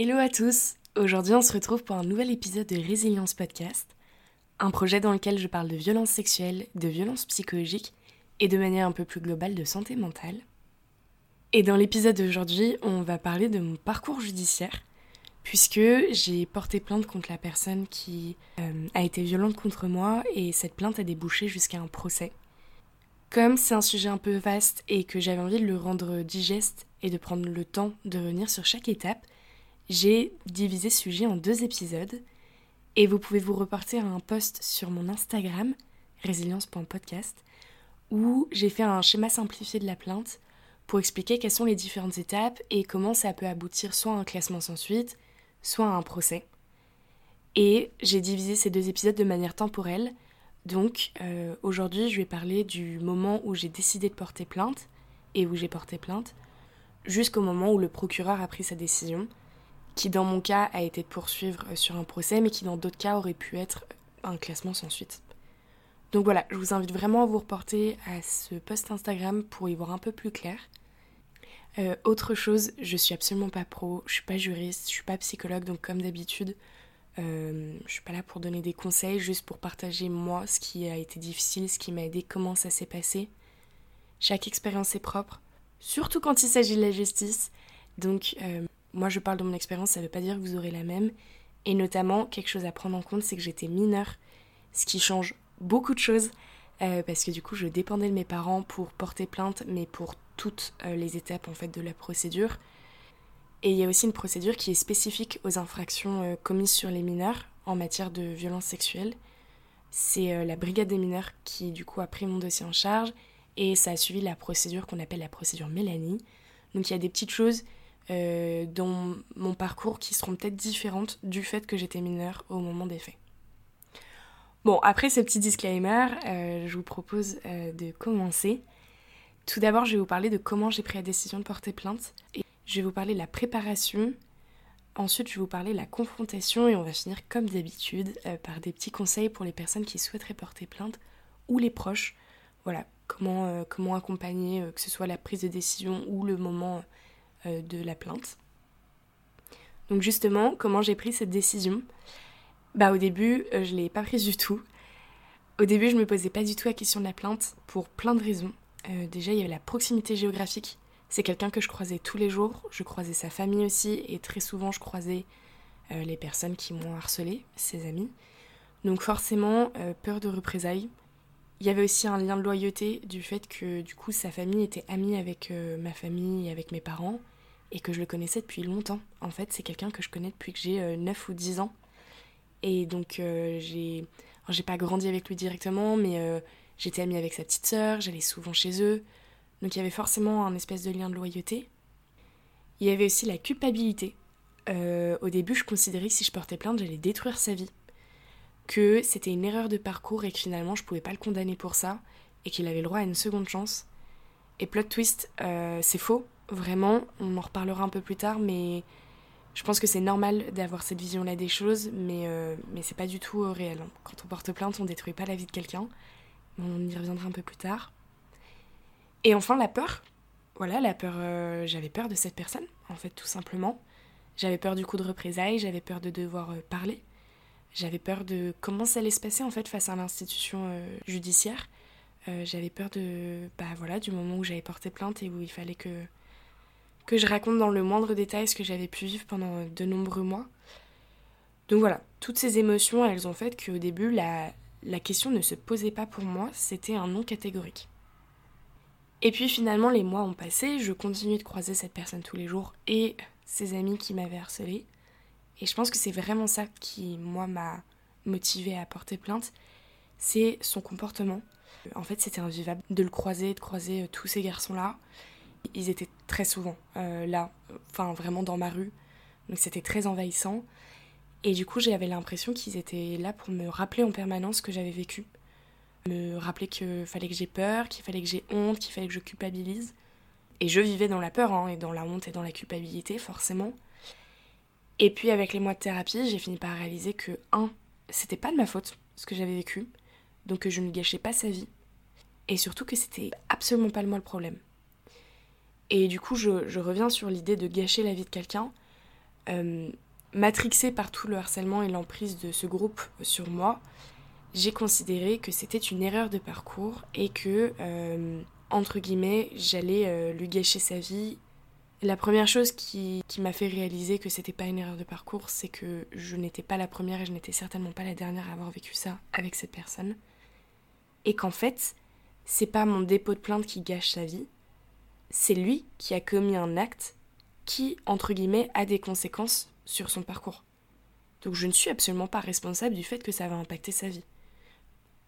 Hello à tous Aujourd'hui on se retrouve pour un nouvel épisode de Résilience Podcast, un projet dans lequel je parle de violences sexuelles, de violences psychologiques et de manière un peu plus globale de santé mentale. Et dans l'épisode d'aujourd'hui on va parler de mon parcours judiciaire, puisque j'ai porté plainte contre la personne qui euh, a été violente contre moi et cette plainte a débouché jusqu'à un procès. Comme c'est un sujet un peu vaste et que j'avais envie de le rendre digeste et de prendre le temps de revenir sur chaque étape, j'ai divisé ce sujet en deux épisodes et vous pouvez vous reporter à un post sur mon Instagram, résilience.podcast, où j'ai fait un schéma simplifié de la plainte pour expliquer quelles sont les différentes étapes et comment ça peut aboutir soit à un classement sans suite, soit à un procès. Et j'ai divisé ces deux épisodes de manière temporelle. Donc euh, aujourd'hui, je vais parler du moment où j'ai décidé de porter plainte et où j'ai porté plainte, jusqu'au moment où le procureur a pris sa décision, qui dans mon cas a été de poursuivre euh, sur un procès, mais qui dans d'autres cas aurait pu être un classement sans suite. Donc voilà, je vous invite vraiment à vous reporter à ce post Instagram pour y voir un peu plus clair. Euh, autre chose, je suis absolument pas pro, je suis pas juriste, je suis pas psychologue, donc comme d'habitude, euh, je suis pas là pour donner des conseils, juste pour partager moi ce qui a été difficile, ce qui m'a aidé, comment ça s'est passé. Chaque expérience est propre, surtout quand il s'agit de la justice. Donc euh, moi je parle de mon expérience, ça veut pas dire que vous aurez la même. Et notamment, quelque chose à prendre en compte, c'est que j'étais mineure, ce qui change beaucoup de choses, euh, parce que du coup je dépendais de mes parents pour porter plainte, mais pour toutes euh, les étapes en fait de la procédure. Et il y a aussi une procédure qui est spécifique aux infractions euh, commises sur les mineurs en matière de violence sexuelle. C'est la brigade des mineurs qui du coup a pris mon dossier en charge et ça a suivi la procédure qu'on appelle la procédure Mélanie. Donc il y a des petites choses dans mon parcours qui seront peut-être différentes du fait que j'étais mineure au moment des faits. Bon, après ce petit disclaimer, euh, je vous propose euh, de commencer. Tout d'abord, je vais vous parler de comment j'ai pris la décision de porter plainte. Et je vais vous parler de la préparation. Ensuite, je vais vous parler de la confrontation et on va finir comme d'habitude euh, par des petits conseils pour les personnes qui souhaiteraient porter plainte ou les proches. Voilà, comment accompagner que ce soit la prise de décision ou le moment de la plainte. Donc justement, comment j'ai pris cette décision? Bah au début, euh, je l'ai pas prise du tout. Au début, je me posais pas du tout la question de la plainte pour plein de raisons. Euh, déjà, il y avait la proximité géographique. C'est quelqu'un que je croisais tous les jours. Je croisais sa famille aussi et très souvent, je croisais euh, les personnes qui m'ont harcelé, ses amis. Donc forcément, peur de représailles. Il y avait aussi un lien de loyauté du fait que du coup sa famille était amie avec ma famille et avec mes parents et que je le connaissais depuis longtemps. En fait, c'est quelqu'un que je connais depuis que j'ai 9 ou 10 ans. Et donc euh, j'ai j'ai pas grandi avec lui directement, mais euh, j'étais amie avec sa petite sœur, j'allais souvent chez eux. Donc il y avait forcément un espèce de lien de loyauté. Il y avait aussi la culpabilité. Euh, au début, je considérais que si je portais plainte, j'allais détruire sa vie. Que c'était une erreur de parcours et que finalement, je pouvais pas le condamner pour ça. Et qu'il avait le droit à une seconde chance. Et plot twist, c'est faux. Vraiment, on en reparlera un peu plus tard, mais je pense que c'est normal d'avoir cette vision-là des choses, mais, euh, mais c'est pas du tout euh, réel. Quand on porte plainte, on détruit pas la vie de quelqu'un. On y reviendra un peu plus tard. Et enfin, la peur. Voilà, la peur. Euh, j'avais peur de cette personne, en fait, tout simplement. J'avais peur du coup de représailles, j'avais peur de devoir parler. J'avais peur de comment ça allait se passer, en fait, face à l'institution judiciaire. j'avais peur de. Bah voilà, du moment où j'avais porté plainte et où il fallait que que je raconte dans le moindre détail ce que j'avais pu vivre pendant de nombreux mois. Donc voilà, toutes ces émotions, elles ont fait qu'au début, la, la question ne se posait pas pour moi, c'était un non catégorique. Et puis finalement, les mois ont passé, je continuais de croiser cette personne tous les jours et ses amis qui m'avaient harcelé. Et je pense que c'est vraiment ça qui, moi, m'a motivé à porter plainte, c'est son comportement. En fait, c'était invivable de le croiser, de croiser euh, tous ces garçons-là. Ils étaient très souvent euh, là, enfin vraiment dans ma rue. Donc c'était très envahissant. Et du coup, j'avais l'impression qu'ils étaient là pour me rappeler en permanence ce que j'avais vécu. Me rappeler qu'il fallait que j'ai peur, qu'il fallait que j'ai honte, qu'il fallait que je culpabilise. Et je vivais dans la peur, hein, et dans la honte et dans la culpabilité, forcément. Et puis, avec les mois de thérapie, j'ai fini par réaliser que, un, c'était pas de ma faute, ce que j'avais vécu. Donc que je ne gâchais pas sa vie. Et surtout que c'était absolument pas le moi le problème. Et du coup, je, reviens sur l'idée de gâcher la vie de quelqu'un. euh, matrixée par tout le harcèlement et l'emprise de ce groupe sur moi, j'ai considéré que c'était une erreur de parcours et que, euh, entre guillemets, j'allais euh, lui gâcher sa vie. La première chose qui, m'a fait réaliser que c'était pas une erreur de parcours, c'est que je n'étais pas la première et je n'étais certainement pas la dernière à avoir vécu ça avec cette personne. Et qu'en fait, c'est pas mon dépôt de plainte qui gâche sa vie, c'est lui qui a commis un acte qui, entre guillemets, a des conséquences sur son parcours. Donc je ne suis absolument pas responsable du fait que ça va impacter sa vie.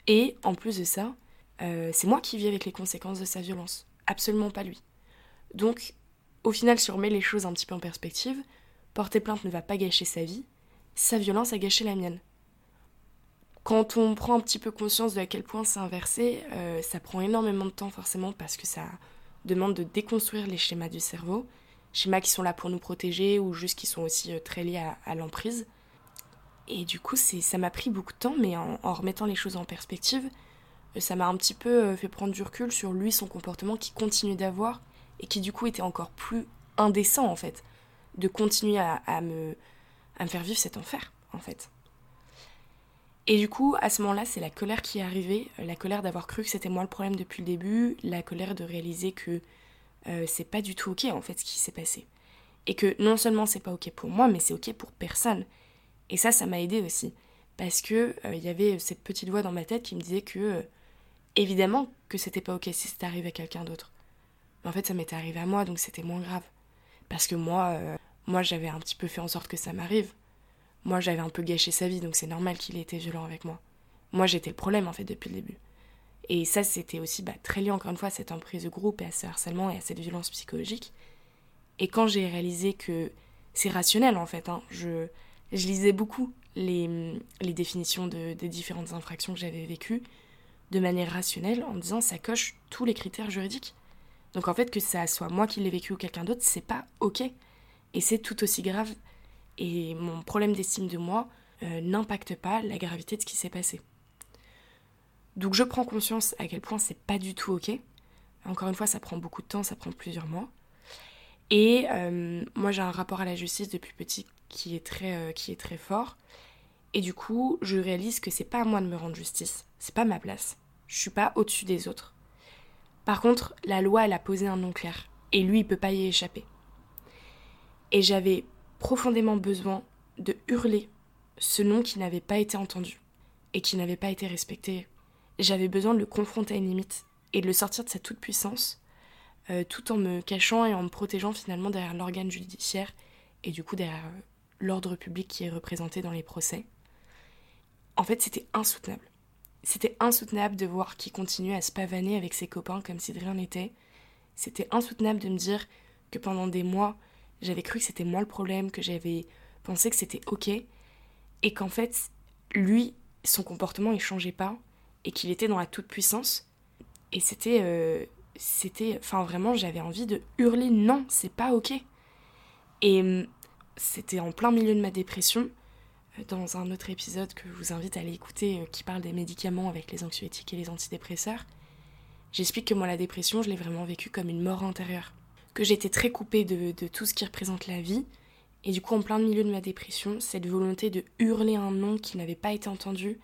Et en plus de ça, euh, c'est moi qui vis avec les conséquences de sa violence, absolument pas lui. Donc, au final, si on remet les choses un petit peu en perspective, porter plainte ne va pas gâcher sa vie, sa violence a gâché la mienne. Quand on prend un petit peu conscience de à quel point c'est inversé, euh, ça prend énormément de temps forcément parce que ça demande de déconstruire les schémas du cerveau, schémas qui sont là pour nous protéger ou juste qui sont aussi euh, très liés à l'emprise. Et du coup, ça m'a pris beaucoup de temps, mais en, remettant les choses en perspective, euh, ça m'a un petit peu fait prendre du recul sur lui, son comportement qui continue d'avoir, et qui du coup était encore plus indécent en fait, de continuer à, me, faire vivre cet enfer en fait. Et du coup, à ce moment-là, c'est la colère qui est arrivée, euh, la colère d'avoir cru que c'était moi le problème depuis le début, la colère de réaliser que c'est pas du tout ok en fait ce qui s'est passé. Et que non seulement c'est pas ok pour moi, mais c'est ok pour personne. Et ça, ça m'a aidé aussi. Parce que il euh, y avait cette petite voix dans ma tête qui me disait que, euh, évidemment, que c'était pas ok si c'était arrivé à quelqu'un d'autre. Mais en fait, ça m'était arrivé à moi, donc c'était moins grave. Parce que moi, euh, moi j'avais un petit peu fait en sorte que ça m'arrive. Moi, j'avais un peu gâché sa vie, donc c'est normal qu'il ait été violent avec moi. Moi, j'étais le problème, en fait, depuis le début. Et ça, c'était aussi bah, très lié, encore une fois, à cette emprise de groupe et à ce harcèlement et à cette violence psychologique. Et quand j'ai réalisé que c'est rationnel, en fait, hein, je, lisais beaucoup les, définitions de, des différentes infractions que j'avais vécues de manière rationnelle en disant ça coche tous les critères juridiques. Donc en fait que ça soit moi qui l'ai vécu ou quelqu'un d'autre, c'est pas ok. Et c'est tout aussi grave. Et mon problème d'estime de moi euh, n'impacte pas la gravité de ce qui s'est passé. Donc je prends conscience à quel point c'est pas du tout ok. Encore une fois, ça prend beaucoup de temps, ça prend plusieurs mois. Et euh, moi j'ai un rapport à la justice depuis petit qui est très, euh, qui est très fort. Et du coup, je réalise que c'est pas à moi de me rendre justice, c'est pas ma place. Je suis pas au-dessus des autres. Par contre, la loi, elle a posé un nom clair, et lui, il peut pas y échapper. Et j'avais profondément besoin de hurler ce nom qui n'avait pas été entendu et qui n'avait pas été respecté. J'avais besoin de le confronter à une limite et de le sortir de sa toute-puissance, euh, tout en me cachant et en me protégeant finalement derrière l'organe judiciaire et du coup derrière euh, l'ordre public qui est représenté dans les procès. En fait, c'était insoutenable. C'était insoutenable de voir qu'il continuait à se pavaner avec ses copains comme si de rien n'était. C'était insoutenable de me dire que pendant des mois, j'avais cru que c'était moi le problème, que j'avais pensé que c'était ok, et qu'en fait, lui, son comportement, il changeait pas, et qu'il était dans la toute-puissance. Et c'était. Euh, c'était. Enfin, vraiment, j'avais envie de hurler non, c'est pas ok. Et hum, c'était en plein milieu de ma dépression, dans un autre épisode que je vous invite à aller écouter, euh, qui parle des médicaments avec les anxiolytiques et les antidépresseurs. J'explique que moi, la dépression, je l'ai vraiment vécue comme une mort intérieure. Que j'étais très coupée de, tout ce qui représente la vie. Et du coup, en plein milieu de ma dépression, cette volonté de hurler un nom qui n'avait pas été entendu,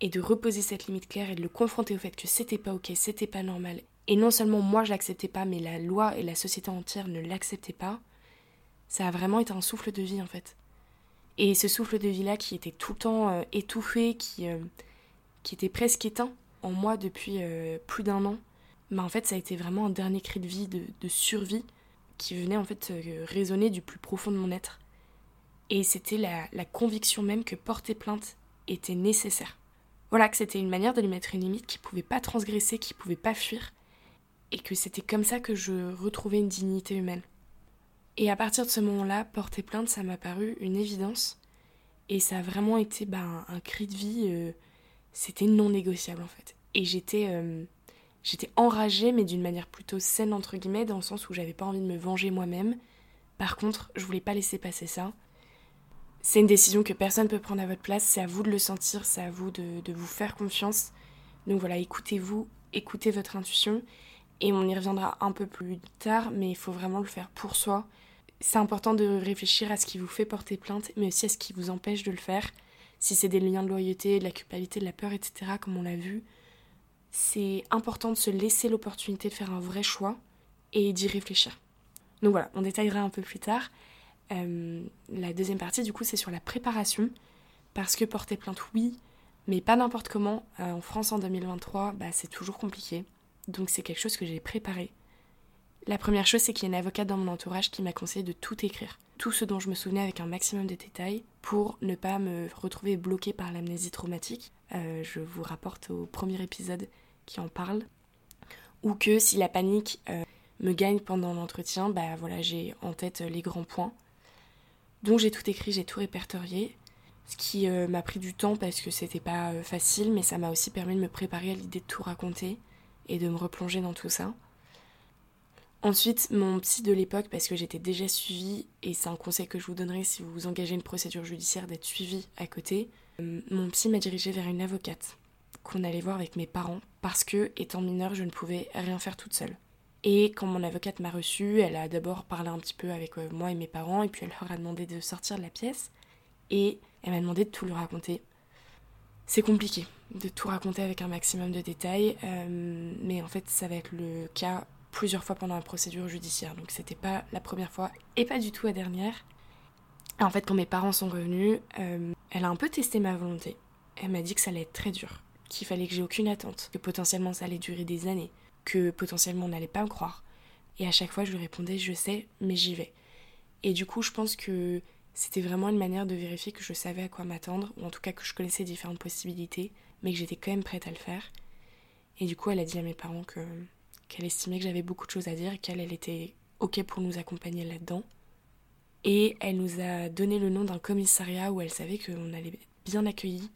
et de reposer cette limite claire et de le confronter au fait que c'était pas ok, c'était pas normal. Et non seulement moi je l'acceptais pas, mais la loi et la société entière ne l'acceptaient pas ça a vraiment été un souffle de vie en fait. Et ce souffle de vie-là qui était tout le temps euh, étouffé, qui, euh, qui était presque éteint en moi depuis euh, plus d'un an, bah en fait ça a été vraiment un dernier cri de vie, de, survie, qui venait en fait résonner du plus profond de mon être. Et c'était la, la conviction même que porter plainte était nécessaire. Voilà, que c'était une manière de lui mettre une limite qui pouvait pas transgresser, qui pouvait pas fuir, et que c'était comme ça que je retrouvais une dignité humaine. Et à partir de ce moment-là, porter plainte, ça m'a paru une évidence. Et ça a vraiment été bah, un, cri de vie. Euh, c'était non négociable en fait. Et j'étais euh, j'étais enragée, mais d'une manière plutôt saine, entre guillemets, dans le sens où j'avais pas envie de me venger moi-même. Par contre, je voulais pas laisser passer ça. C'est une décision que personne ne peut prendre à votre place. C'est à vous de le sentir, c'est à vous de vous faire confiance. Donc voilà, écoutez-vous, écoutez votre intuition. Et on y reviendra un peu plus tard, mais il faut vraiment le faire pour soi c'est important de réfléchir à ce qui vous fait porter plainte, mais aussi à ce qui vous empêche de le faire. Si c'est des liens de loyauté, de la culpabilité, de la peur, etc., comme on l'a vu, c'est important de se laisser l'opportunité de faire un vrai choix et d'y réfléchir. Donc voilà, on détaillera un peu plus tard. Euh, la deuxième partie, du coup, c'est sur la préparation. Parce que porter plainte, oui, mais pas n'importe comment. Euh, en France, en 2023, bah, c'est toujours compliqué. Donc c'est quelque chose que j'ai préparé. La première chose, c'est qu'il y a une avocate dans mon entourage qui m'a conseillé de tout écrire. Tout ce dont je me souvenais avec un maximum de détails pour ne pas me retrouver bloquée par l'amnésie traumatique. Euh, je vous rapporte au premier épisode qui en parle. Ou que si la panique me gagne pendant l'entretien, bah voilà, j'ai en tête les grands points. Donc j'ai tout écrit, j'ai tout répertorié. Ce qui euh, m'a pris du temps parce que c'était pas euh, facile, mais ça m'a aussi permis de me préparer à l'idée de tout raconter et de me replonger dans tout ça. Ensuite, mon psy de l'époque, parce que j'étais déjà suivie, et c'est un conseil que je vous donnerai si vous vous engagez une procédure judiciaire d'être suivie à côté, euh, mon psy m'a dirigée vers une avocate qu'on allait voir avec mes parents parce que, étant mineure, je ne pouvais rien faire toute seule. Et quand mon avocate m'a reçue, elle a d'abord parlé un petit peu avec euh, moi et mes parents, et puis elle leur a demandé de sortir de la pièce, et elle m'a demandé de tout lui raconter. C'est compliqué de tout raconter avec un maximum de détails, euh, mais en fait ça va être le cas plusieurs fois pendant la procédure judiciaire, donc c'était pas la première fois et pas du tout la dernière. en fait quand mes parents sont revenus, euh, elle a un peu testé ma volonté. Elle m'a dit que ça allait être très dur, qu'il fallait que j'ai aucune attente, que potentiellement ça allait durer des années, que potentiellement on n'allait pas me croire. Et à chaque fois, je lui répondais je sais, mais j'y vais. Et du coup, je pense que c'était vraiment une manière de vérifier que je savais à quoi m'attendre, ou en tout cas que je connaissais différentes possibilités, mais que j'étais quand même prête à le faire. Et du coup, elle a dit à mes parents que qu'elle estimait que j'avais beaucoup de choses à dire et qu'elle elle était ok pour nous accompagner là-dedans. Et elle nous a donné le nom d'un commissariat où elle savait qu'on allait bien accueillis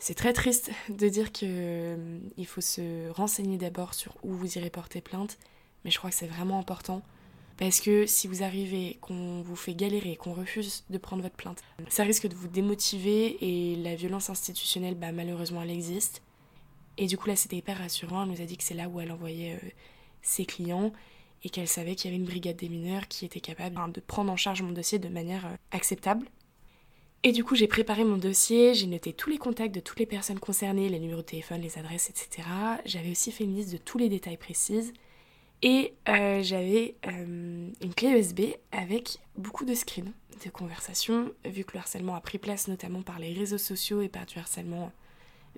c'est très triste de dire qu'il euh, faut se renseigner d'abord sur où vous irez porter plainte, mais je crois que c'est vraiment important. Parce que si vous arrivez, qu'on vous fait galérer, qu'on refuse de prendre votre plainte, ça risque de vous démotiver et la violence institutionnelle, bah, malheureusement, elle existe. Et du coup, là, c'était hyper rassurant. Elle nous a dit que c'est là où elle envoyait euh, ses clients et qu'elle savait qu'il y avait une brigade des mineurs qui était capable de prendre en charge mon dossier de manière euh, acceptable. Et du coup, j'ai préparé mon dossier, j'ai noté tous les contacts de toutes les personnes concernées, les numéros de téléphone, les adresses, etc. J'avais aussi fait une liste de tous les détails précises. Et euh, j'avais une clé USB avec beaucoup de screens de conversations, vu que le harcèlement a pris place notamment par les réseaux sociaux et par du harcèlement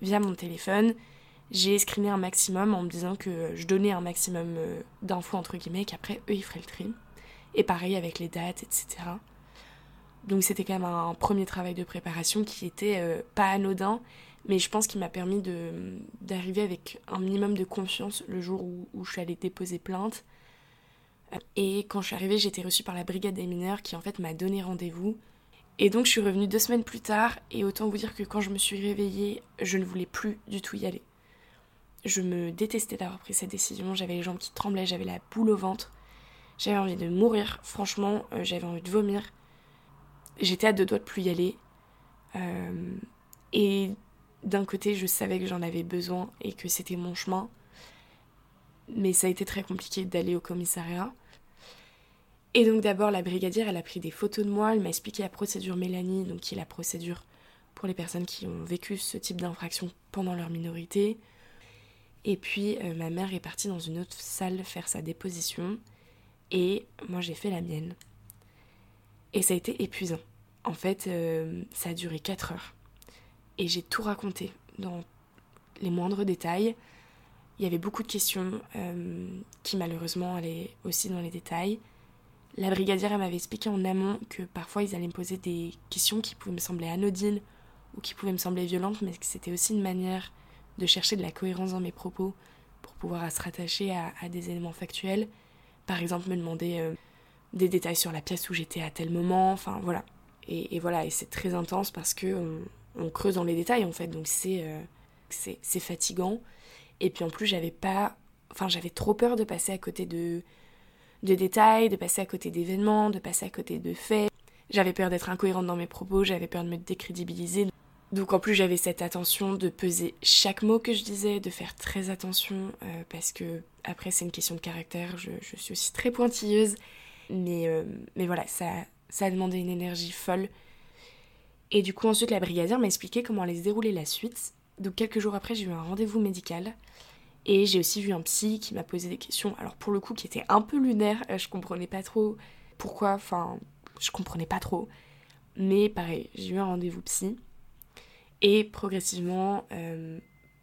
via mon téléphone. J'ai screené un maximum en me disant que je donnais un maximum euh, d'infos entre guillemets, qu'après eux ils feraient le tri. Et pareil avec les dates, etc. Donc c'était quand même un premier travail de préparation qui était euh, pas anodin, mais je pense qu'il m'a permis d'arriver avec un minimum de confiance le jour où, je suis allée déposer plainte. Et quand je suis arrivée, j'ai été reçue par la brigade des mineurs qui en fait m'a donné rendez-vous. Et donc je suis revenue deux semaines plus tard, et autant vous dire que quand je me suis réveillée, je ne voulais plus du tout y aller. Je me détestais d'avoir pris cette décision, j'avais les jambes qui tremblaient, j'avais la boule au ventre, j'avais envie de mourir, franchement, euh, j'avais envie de vomir j'étais à deux doigts de plus y aller. Euh, et d'un côté, je savais que j'en avais besoin et que c'était mon chemin. Mais ça a été très compliqué d'aller au commissariat. Et donc d'abord, la brigadière, elle a pris des photos de moi, elle m'a expliqué la procédure Mélanie, donc qui est la procédure pour les personnes qui ont vécu ce type d'infraction pendant leur minorité. Et puis euh, ma mère est partie dans une autre salle faire sa déposition et moi j'ai fait la mienne. Et ça a été épuisant. En fait, euh, ça a duré 4 heures. Et j'ai tout raconté dans les moindres détails. Il y avait beaucoup de questions euh, qui malheureusement allaient aussi dans les détails. La brigadière m'avait expliqué en amont que parfois ils allaient me poser des questions qui pouvaient me sembler anodines ou qui pouvaient me sembler violentes, mais que c'était aussi une manière de chercher de la cohérence dans mes propos pour pouvoir se rattacher à, des éléments factuels. Par exemple, me demander euh, des détails sur la pièce où j'étais à tel moment, enfin voilà. Et, voilà, et c'est très intense parce que on, creuse dans les détails en fait, donc euh, c'est c'est fatigant. Et puis en plus, j'avais pas, enfin j'avais trop peur de passer à côté de, de détails, de passer à côté d'événements, de passer à côté de faits. J'avais peur d'être incohérente dans mes propos, j'avais peur de me décrédibiliser. Donc en plus j'avais cette attention de peser chaque mot que je disais, de faire très attention, euh, parce que après c'est une question de caractère, je, suis aussi très pointilleuse Mais, mais voilà, ça, ça a demandé une énergie folle. Et du coup, ensuite, la brigadière m'a expliqué comment allait se dérouler la suite. Donc, quelques jours après, j'ai eu un rendez-vous médical. Et j'ai aussi vu un psy qui m'a posé des questions, alors pour le coup, qui était un peu lunaire. Je comprenais pas trop pourquoi, enfin, je comprenais pas trop. Mais pareil, j'ai eu un rendez-vous psy. Et progressivement, euh,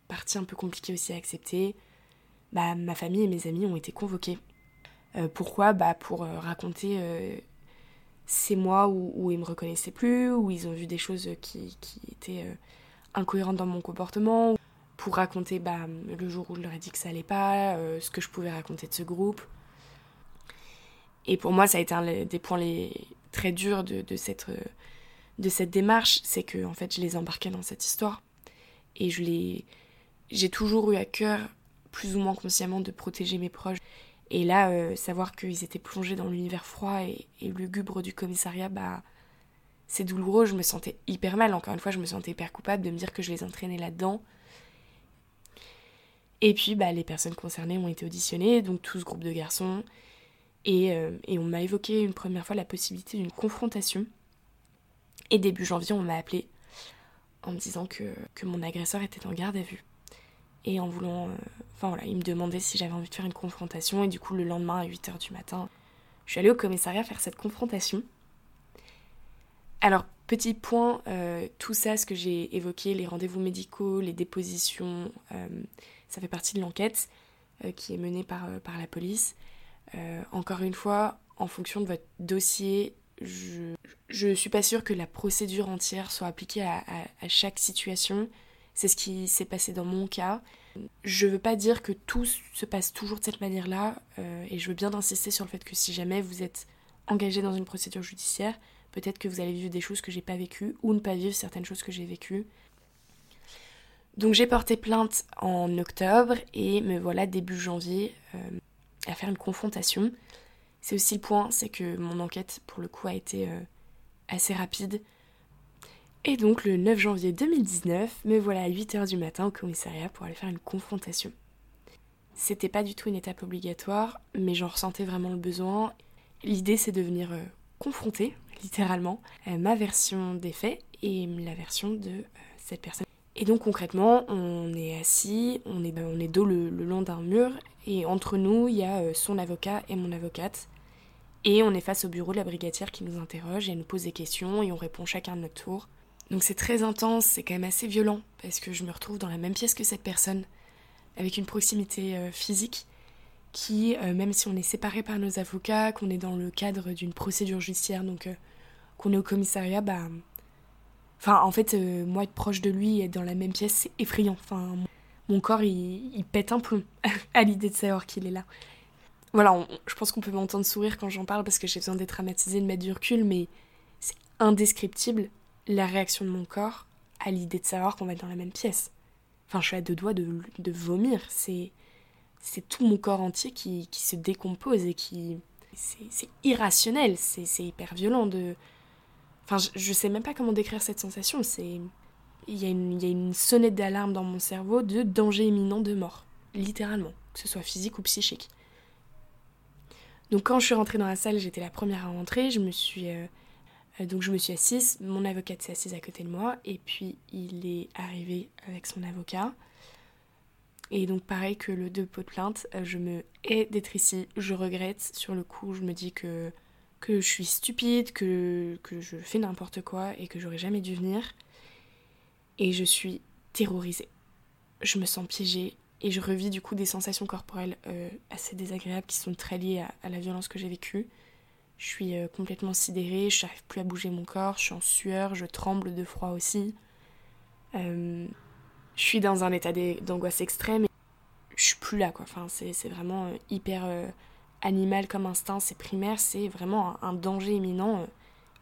partie un peu compliquée aussi à accepter, bah, ma famille et mes amis ont été convoqués. Euh, pourquoi? Bah, Pour euh, raconter ces mois où, où, ils me reconnaissaient plus, où ils ont vu des choses qui, qui étaient incohérentes dans mon comportement, pour raconter bah, le jour où je leur ai dit que ça allait pas, ce que je pouvais raconter de ce groupe. Et pour moi, ça a été un des points les très durs de cette de cette démarche, c'est que en fait je les embarquais dans cette histoire et je les j'ai toujours eu à cœur plus ou moins consciemment de protéger mes proches. Et là, euh, savoir qu'ils étaient plongés dans l'univers froid et, lugubre du commissariat, bah c'est douloureux, je me sentais hyper mal. Encore une fois, je me sentais hyper coupable de me dire que je les entraînais là-dedans. Et puis, bah, les personnes concernées ont été auditionnées, donc tout ce groupe de garçons. Et, euh, et on m'a évoqué une première fois la possibilité d'une confrontation et début janvier, on m'a appelé en me disant que, mon agresseur était en garde à vue. Et en voulant. Euh, enfin voilà, il me demandait si j'avais envie de faire une confrontation. Et du coup, le lendemain à 8h du matin, je suis allée au commissariat faire cette confrontation. Alors, petit point, euh, tout ça, ce que j'ai évoqué, les rendez-vous médicaux, les dépositions, euh, ça fait partie de l'enquête qui est menée par, par la police. encore une fois, en fonction de votre dossier, je ne suis pas sûre que la procédure entière soit appliquée à, chaque situation. C'est ce qui s'est passé dans mon cas. Je veux pas dire que tout se passe toujours de cette manière-là, euh, et je veux bien insister sur le fait que si jamais vous êtes engagé dans une procédure judiciaire, peut-être que vous allez vivre des choses que j'ai pas vécues, ou ne pas vivre certaines choses que j'ai vécues. Donc j'ai porté plainte en octobre, et me voilà début janvier euh, à faire une confrontation. C'est aussi le point, c'est que mon enquête, pour le coup, a été euh, assez rapide. Et donc, le 9 janvier 2019, me voilà à 8h du matin au commissariat pour aller faire une confrontation. C'était pas du tout une étape obligatoire, mais j'en ressentais vraiment le besoin. L'idée, c'est de venir euh, confronter, littéralement, euh, ma version des faits et la version de cette personne. Et donc concrètement, on est assis, on est, on est dos le, long d'un mur, et entre nous, il y a son avocat et mon avocate. Et on est face au bureau de la brigadière qui nous interroge et nous pose des questions et on répond chacun de notre tour. Donc c'est très intense, c'est quand même assez violent parce que je me retrouve dans la même pièce que cette personne, avec une proximité euh, physique qui, euh, même si on est séparés par nos avocats, qu'on est dans le cadre d'une procédure judiciaire, donc euh, qu'on est au commissariat, bah. Enfin, en fait, moi être proche de lui et être dans la même pièce, c'est effrayant. Enfin, mon corps, il, pète un plomb à l'idée de savoir qu'il est là voilà, je pense qu'on peut m'entendre sourire quand j'en parle parce que j'ai besoin d'être traumatisée, de mettre du recul, mais c'est indescriptible la réaction de mon corps à l'idée de savoir qu'on va être dans la même pièce. Enfin, je suis à deux doigts de, de vomir. C'est, c'est tout mon corps entier qui, qui se décompose et qui. C'est, irrationnel, c'est, hyper violent de. Je, je, sais même pas comment décrire cette sensation. C'est. Il y, a une, sonnette d'alarme dans mon cerveau de danger imminent de mort. Littéralement. Que ce soit physique ou psychique. Donc quand je suis rentrée dans la salle, j'étais la première à rentrer, je me suis euh, euh, donc je me suis assise, mon avocate s'est assise à côté de moi et puis il est arrivé avec son avocat. Et donc pareil que le dépôt de plainte, euh, je me hais d'être ici, je regrette sur le coup, je me dis que que je suis stupide, que, que je fais n'importe quoi et que j'aurais jamais dû venir. Et je suis terrorisée. Je me sens piégée, et je revis du coup des sensations corporelles euh, assez désagréables qui sont très liées à, la violence que j'ai vécue. Je suis euh, complètement sidérée, je n'arrive plus à bouger mon corps, je suis en sueur, je tremble de froid aussi. Euh, je suis dans un état d'angoisse extrême et je suis plus là quoi. Enfin, c'est vraiment hyper animal comme instinct, c'est primaire, c'est vraiment un, danger imminent.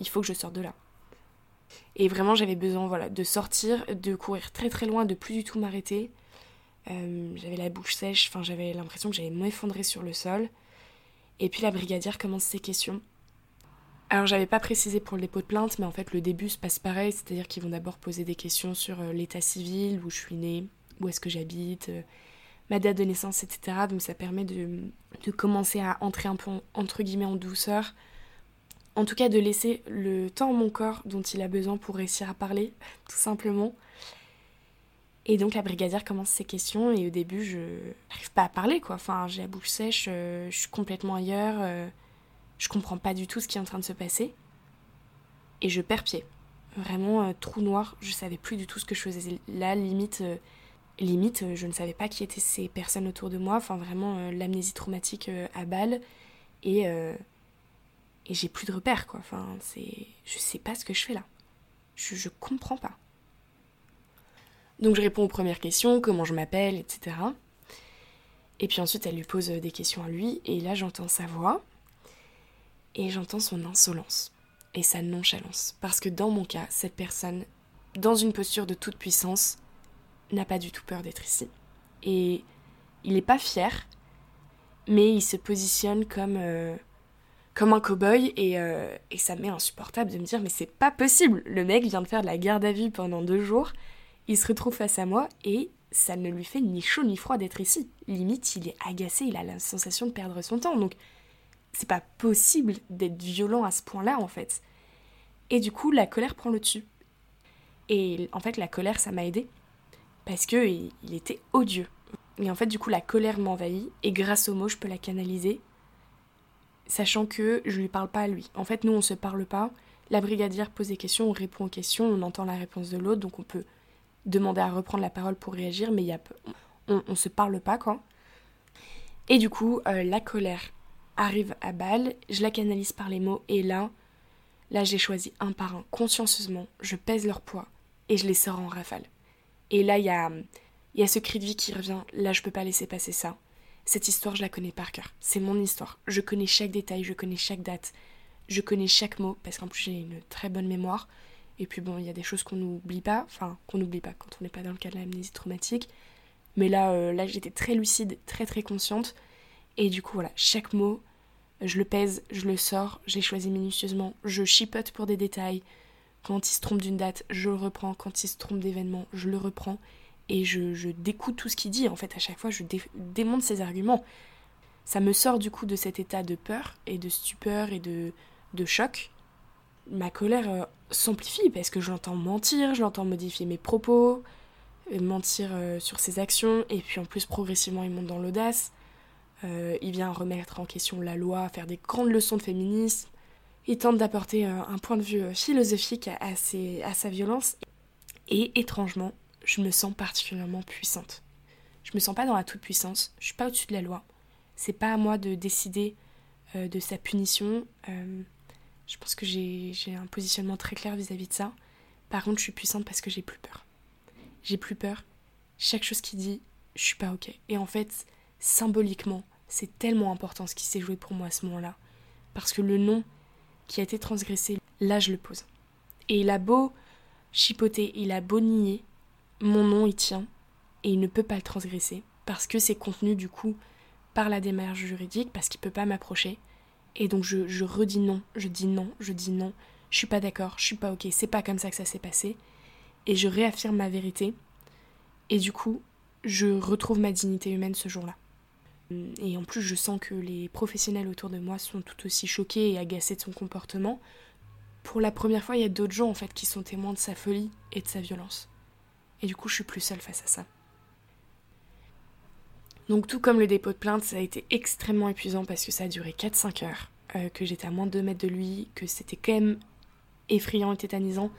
il faut que je sorte de là. Et vraiment j'avais besoin voilà, de sortir, de courir très très loin, de plus du tout m'arrêter. Euh, j'avais la bouche sèche, enfin j'avais l'impression que j'allais m'effondrer sur le sol. Et puis la brigadière commence ses questions. Alors j'avais pas précisé pour le dépôt de plainte, mais en fait le début se passe pareil, c'est-à-dire qu'ils vont d'abord poser des questions sur euh, l'état civil, où je suis née, où est-ce que j'habite, ma date de naissance, etc. Donc ça permet de, de commencer à entrer un peu entre guillemets en douceur. En tout cas de laisser le temps à mon corps dont il a besoin pour réussir à parler, tout simplement. Et donc la brigadière commence ses questions et au début je n'arrive pas à parler quoi. Enfin j'ai la bouche sèche, euh, je suis complètement ailleurs, euh, je comprends pas du tout ce qui est en train de se passer. Et je perds pied. Vraiment euh, trou noir, je savais plus du tout ce que je faisais. Là limite, limite je ne savais pas qui étaient ces personnes autour de moi. Enfin vraiment l'amnésie traumatique à balle. Et, et j'ai plus de repères quoi. Enfin c'est. Je sais pas ce que je fais là. Je, je comprends pas. Donc je réponds aux premières questions, comment je m'appelle, etc. Et puis ensuite elle lui pose des questions à lui, et là j'entends sa voix, et j'entends son insolence, et sa nonchalance. Parce que dans mon cas, cette personne, dans une posture de toute puissance, n'a pas du tout peur d'être ici. Et il n'est pas fier, mais il se positionne comme, euh, comme un cow-boy, et, euh, et ça m'est insupportable de me dire mais c'est pas possible, le mec vient de faire de la garde à vue pendant deux jours, il se retrouve face à moi et ça ne lui fait ni chaud ni froid d'être ici. Limite, il est agacé, il a la sensation de perdre son temps. Donc, c'est pas possible d'être violent à ce point-là, en fait. Et du coup, la colère prend le dessus. Et en fait, la colère, ça m'a aidé. Parce que il était odieux. Et en fait, du coup, la colère m'envahit. Et grâce aux mots, je peux la canaliser. Sachant que je lui parle pas à lui. En fait, nous, on se parle pas. La brigadière pose des questions, on répond aux questions, on entend la réponse de l'autre. Donc, on peut demander à reprendre la parole pour réagir, mais y on, on se parle pas, quoi. Et du coup, euh, la colère arrive à balle, je la canalise par les mots, et là, là, j'ai choisi un par un, consciencieusement, je pèse leur poids, et je les sors en rafale. Et là, il y a, y a ce cri de vie qui revient, là, je peux pas laisser passer ça. Cette histoire, je la connais par cœur. C'est mon histoire. Je connais chaque détail, je connais chaque date, je connais chaque mot, parce qu'en plus, j'ai une très bonne mémoire. Et puis bon, il y a des choses qu'on n'oublie pas, enfin qu'on n'oublie pas quand on n'est pas dans le cas de l'amnésie traumatique. Mais là, euh, là j'étais très lucide, très très consciente. Et du coup, voilà, chaque mot, je le pèse, je le sors, j'ai choisi minutieusement, je chipote pour des détails. Quand il se trompe d'une date, je le reprends. Quand il se trompe d'événement, je le reprends. Et je, je découte tout ce qu'il dit. En fait, à chaque fois, je démonte ses arguments. Ça me sort du coup de cet état de peur et de stupeur et de, choc ma colère euh, s'amplifie parce que je l'entends mentir, je l'entends modifier mes propos, euh, mentir euh, sur ses actions, et puis en plus progressivement il monte dans l'audace. il vient remettre en question la loi, faire des grandes leçons de féminisme. Il tente d'apporter un point de vue philosophique à, sa violence. Et étrangement, je me sens particulièrement puissante. Je me sens pas dans la toute puissance, je suis pas au-dessus de la loi. C'est pas à moi de décider de sa punition. Je pense que j'ai un positionnement très clair vis-à-vis de ça. Par contre, je suis puissante parce que j'ai plus peur. J'ai plus peur. Chaque chose qu'il dit, je suis pas ok. Et en fait, symboliquement, c'est tellement important ce qui s'est joué pour moi à ce moment-là. Parce que le nom qui a été transgressé, là, je le pose. Et il a beau chipoter, il a beau nier, mon nom il tient. Et il ne peut pas le transgresser. Parce que c'est contenu, du coup, par la démarche juridique, parce qu'il peut pas m'approcher. Et donc je, redis non, je dis non, je dis non, je suis pas d'accord, je suis pas ok, c'est pas comme ça que ça s'est passé. Et je réaffirme ma vérité. Et du coup, je retrouve ma dignité humaine ce jour-là. Et en plus, je sens que les professionnels autour de moi sont tout aussi choqués et agacés de son comportement. Pour la première fois, il y a d'autres gens en fait qui sont témoins de sa folie et de sa violence. Et du coup, je suis plus seule face à ça. Donc tout comme le dépôt de plainte, ça a été extrêmement épuisant parce que ça a duré 4-5 heures, euh, que j'étais à moins de 2 mètres de lui, que c'était quand même effrayant et tétanisant.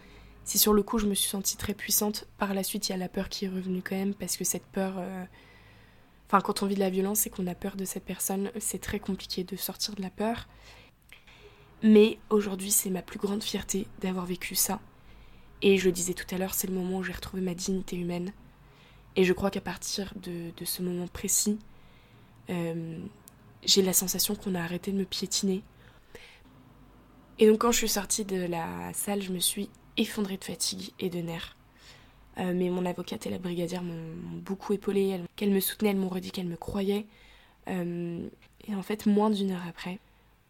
Si sur le coup je me suis sentie très puissante, par la suite il y a la peur qui est revenue quand même parce que cette peur... Euh, enfin quand on vit de la violence et qu'on a peur de cette personne, c'est très compliqué de sortir de la peur. Mais aujourd'hui c'est ma plus grande fierté d'avoir vécu ça. Et je le disais tout à l'heure, c'est le moment où j'ai retrouvé ma dignité humaine et je crois qu'à partir de, ce moment précis, euh, j'ai la sensation qu'on a arrêté de me piétiner. Et donc quand je suis sortie de la salle, je me suis effondrée de fatigue et de nerfs. Euh, mais mon avocate et la brigadière m'ont beaucoup épaulée, qu'elles me soutenaient, elles m'ont redit qu'elles me croyaient. Euh, et en fait, moins d'une heure après,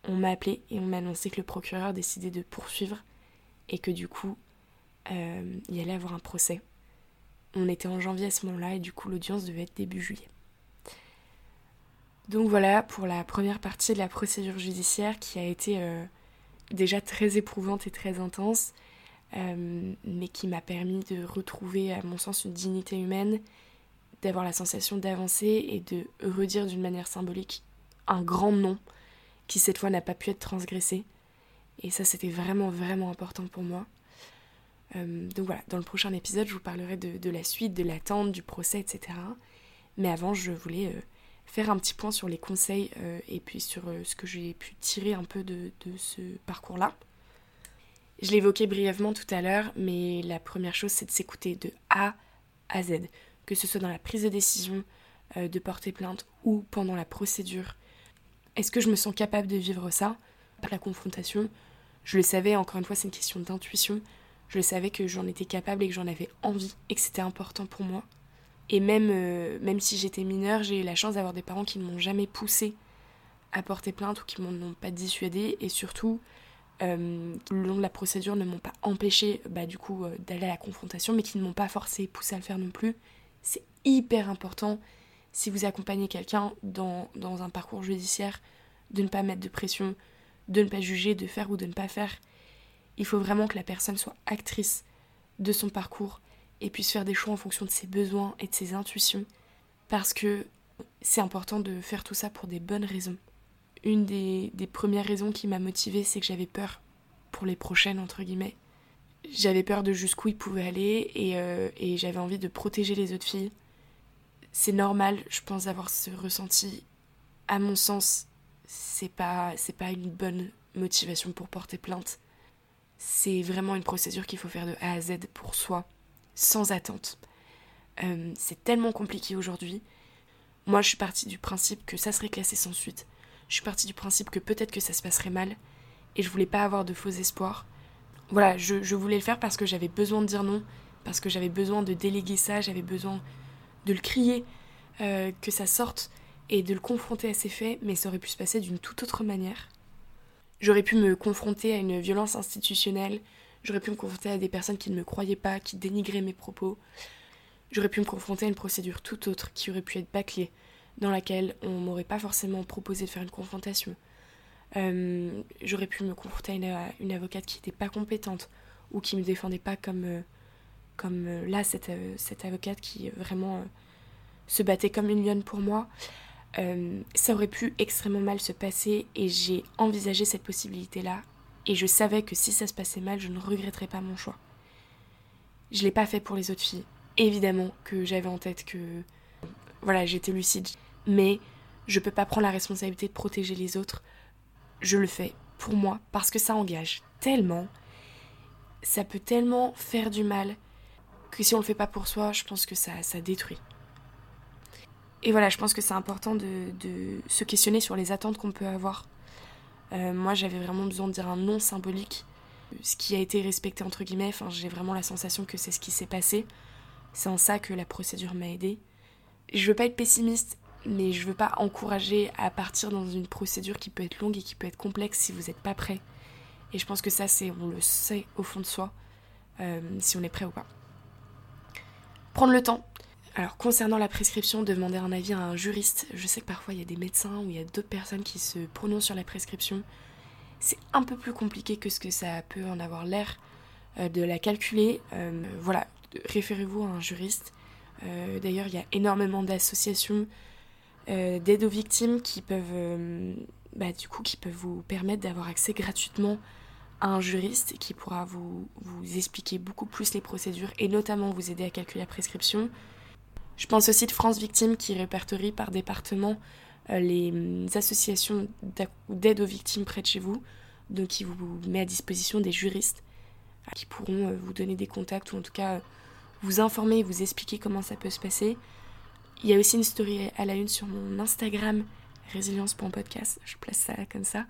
on m'a appelé et on m'a annoncé que le procureur décidait de poursuivre et que du coup, il y allait avoir un procès. On était en janvier à ce moment-là et du coup l'audience devait être début juillet. Donc voilà pour la première partie de la procédure judiciaire qui a été euh, déjà très éprouvante et très intense, euh, mais qui m'a permis de retrouver à mon sens une dignité humaine, d'avoir la sensation d'avancer et de redire d'une manière symbolique un grand nom qui cette fois n'a pas pu être transgressé. Et ça c'était vraiment vraiment important pour moi. Euh, donc voilà, dans le prochain épisode je vous parlerai de, la suite, de l'attente, du procès, etc. Mais avant je voulais faire un petit point sur les conseils euh, et puis sur euh, ce que j'ai pu tirer un peu de, ce parcours-là. Je l'évoquais brièvement tout à l'heure, mais la première chose, c'est de s'écouter de A à Z, que ce soit dans la prise de décision euh, de porter plainte ou pendant la procédure. Est-ce que je me sens capable de vivre ça? La confrontation, je le savais, encore une fois, c'est une question d'intuition. Je le savais que j'en étais capable et que j'en avais envie et que c'était important pour moi. Et même, euh, même si j'étais mineure, j'ai eu la chance d'avoir des parents qui ne m'ont jamais poussé à porter plainte ou qui m'en ont pas dissuadé. Et surtout, euh, le long de la procédure, ne m'ont pas empêché bah, du coup euh, d'aller à la confrontation, mais qui ne m'ont pas forcé, poussé à le faire non plus. C'est hyper important si vous accompagnez quelqu'un dans, dans un parcours judiciaire de ne pas mettre de pression, de ne pas juger, de faire ou de ne pas faire. Il faut vraiment que la personne soit actrice de son parcours et puisse faire des choix en fonction de ses besoins et de ses intuitions, parce que c'est important de faire tout ça pour des bonnes raisons. Une des, premières raisons qui m'a motivée, c'est que j'avais peur pour les prochaines, entre guillemets. J'avais peur de jusqu'où il pouvait aller et, euh, et j'avais envie de protéger les autres filles. C'est normal, je pense, d'avoir ce ressenti. À mon sens, c'est pas, c'est pas une bonne motivation pour porter plainte. C'est vraiment une procédure qu'il faut faire de A à Z pour soi sans attente. Euh, c'est tellement compliqué aujourd'hui. Moi, je suis partie du principe que ça serait classé sans suite. Je suis partie du principe que peut-être que ça se passerait mal. Et je voulais pas avoir de faux espoirs. Voilà, je, voulais le faire parce que j'avais besoin de dire non. Parce que j'avais besoin de déléguer ça. J'avais besoin de le crier. Euh, que ça sorte. Et de le confronter à ses faits. Mais ça aurait pu se passer d'une toute autre manière. J'aurais pu me confronter à une violence institutionnelle J'aurais pu me confronter à des personnes qui ne me croyaient pas, qui dénigraient mes propos. J'aurais pu me confronter à une procédure tout autre qui aurait pu être bâclée, dans laquelle on m'aurait pas forcément proposé de faire une confrontation. Euh, j'aurais pu me confronter à une, avocate qui n'était pas compétente ou qui me défendait pas comme, euh, comme euh, là, cette, cette, avocate qui vraiment se battait comme une lionne pour moi. ça aurait pu extrêmement mal se passer et j'ai envisagé cette possibilité-là et je savais que si ça se passait mal, je ne regretterais pas mon choix. Je l'ai pas fait pour les autres filles. Évidemment que j'avais en tête que voilà, j'étais lucide, mais je peux pas prendre la responsabilité de protéger les autres. Je le fais pour moi parce que ça engage tellement, ça peut tellement faire du mal que si on le fait pas pour soi, je pense que ça, ça détruit. Et voilà, je pense que c'est important de, se questionner sur les attentes qu'on peut avoir euh, moi, j'avais vraiment besoin de dire un non symbolique, ce qui a été respecté entre guillemets. J'ai vraiment la sensation que c'est ce qui s'est passé. C'est en ça que la procédure m'a aidée. Je veux pas être pessimiste, mais je veux pas encourager à partir dans une procédure qui peut être longue et qui peut être complexe si vous n'êtes pas prêt. Et je pense que ça, c'est, on le sait au fond de soi, euh, si on est prêt ou pas. Prendre le temps, alors concernant la prescription, demander un avis à un juriste, je sais que parfois il y a des médecins ou il y a d'autres personnes qui se prononcent sur la prescription. C'est un peu plus compliqué que ce que ça peut en avoir l'air euh, de la calculer. Euh, voilà, référez-vous à un juriste. D'ailleurs, il y a énormément d'associations d'aide aux victimes qui peuvent, bah, du coup, qui peuvent vous permettre d'avoir accès gratuitement à un juriste qui pourra vous, vous expliquer beaucoup plus les procédures et notamment vous aider à calculer la prescription. Je pense aussi de France Victimes qui répertorie par département euh, les hum, associations d'aide aux victimes près de chez vous, donc qui vous met à disposition des juristes euh, qui pourront euh, vous donner des contacts ou en tout cas vous informer et vous expliquer comment ça peut se passer. Il y a aussi une story à la une sur mon Instagram, résilience.podcast, je place ça comme ça.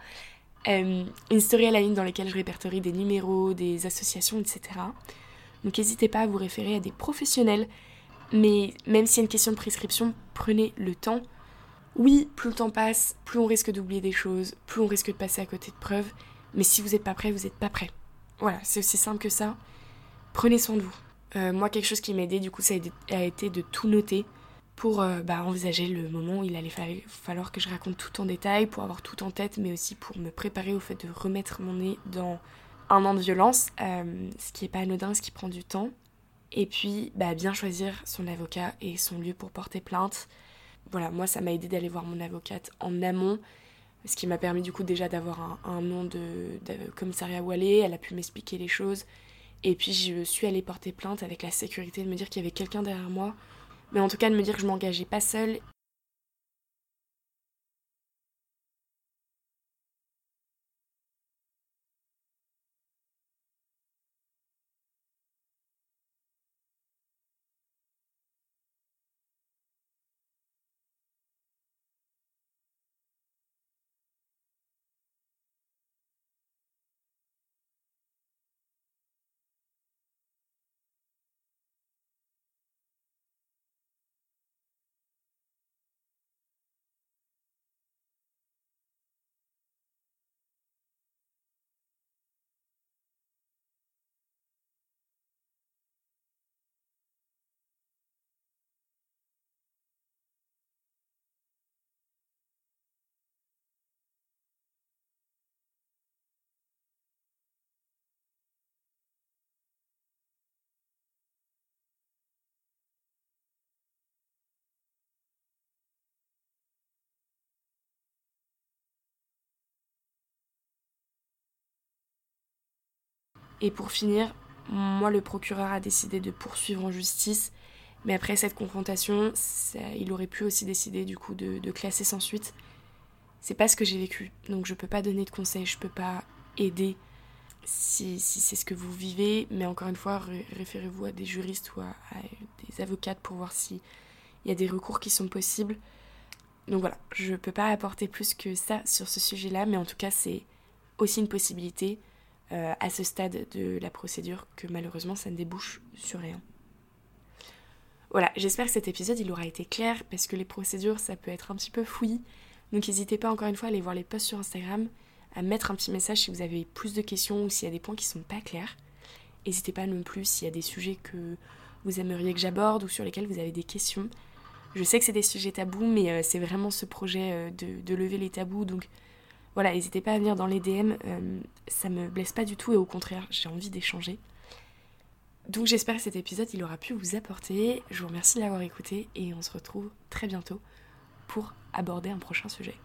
une story à la une dans laquelle je répertorie des numéros, des associations, etc. Donc n'hésitez pas à vous référer à des professionnels mais même s'il y a une question de prescription, prenez le temps. Oui, plus le temps passe, plus on risque d'oublier des choses, plus on risque de passer à côté de preuves. Mais si vous n'êtes pas prêt, vous n'êtes pas prêt. Voilà, c'est aussi simple que ça. Prenez soin de vous. Euh, moi, quelque chose qui m'a aidé, du coup, ça a été de tout noter pour euh, bah, envisager le moment où il allait falloir que je raconte tout en détail, pour avoir tout en tête, mais aussi pour me préparer au fait de remettre mon nez dans un an de violence, euh, ce qui n'est pas anodin, ce qui prend du temps. Et puis, bah, bien choisir son avocat et son lieu pour porter plainte. Voilà, moi, ça m'a aidé d'aller voir mon avocate en amont, ce qui m'a permis du coup déjà d'avoir un, nom de, de, commissariat où aller. Elle a pu m'expliquer les choses. Et puis, je suis allée porter plainte avec la sécurité de me dire qu'il y avait quelqu'un derrière moi mais en tout cas de me dire que je m'engageais pas seule Et pour finir, moi, le procureur a décidé de poursuivre en justice. Mais après cette confrontation, il aurait pu aussi décider du coup de, classer sans suite. C'est pas ce que j'ai vécu, donc je peux pas donner de conseils, je peux pas aider si, c'est ce que vous vivez, mais encore une fois, référez-vous à des juristes ou à, des avocates pour voir s'il y a des recours qui sont possibles. Donc voilà, je peux pas apporter plus que ça sur ce sujet-là, mais en tout cas, c'est aussi une possibilité. Euh, à ce stade de la procédure que malheureusement ça ne débouche sur rien. Voilà, j'espère que cet épisode il aura été clair parce que les procédures ça peut être un petit peu fouillis. Donc n'hésitez pas encore une fois à aller voir les posts sur Instagram, à mettre un petit message si vous avez plus de questions ou s'il y a des points qui sont pas clairs. N'hésitez pas non plus s'il y a des sujets que vous aimeriez que j'aborde ou sur lesquels vous avez des questions. Je sais que c'est des sujets tabous, mais euh, c'est vraiment ce projet euh, de, de, lever les tabous, donc voilà, n'hésitez pas à venir dans les DM, euh, ça me blesse pas du tout et au contraire, j'ai envie d'échanger. Donc j'espère que cet épisode il aura pu vous apporter. Je vous remercie de l'avoir écouté et on se retrouve très bientôt pour aborder un prochain sujet.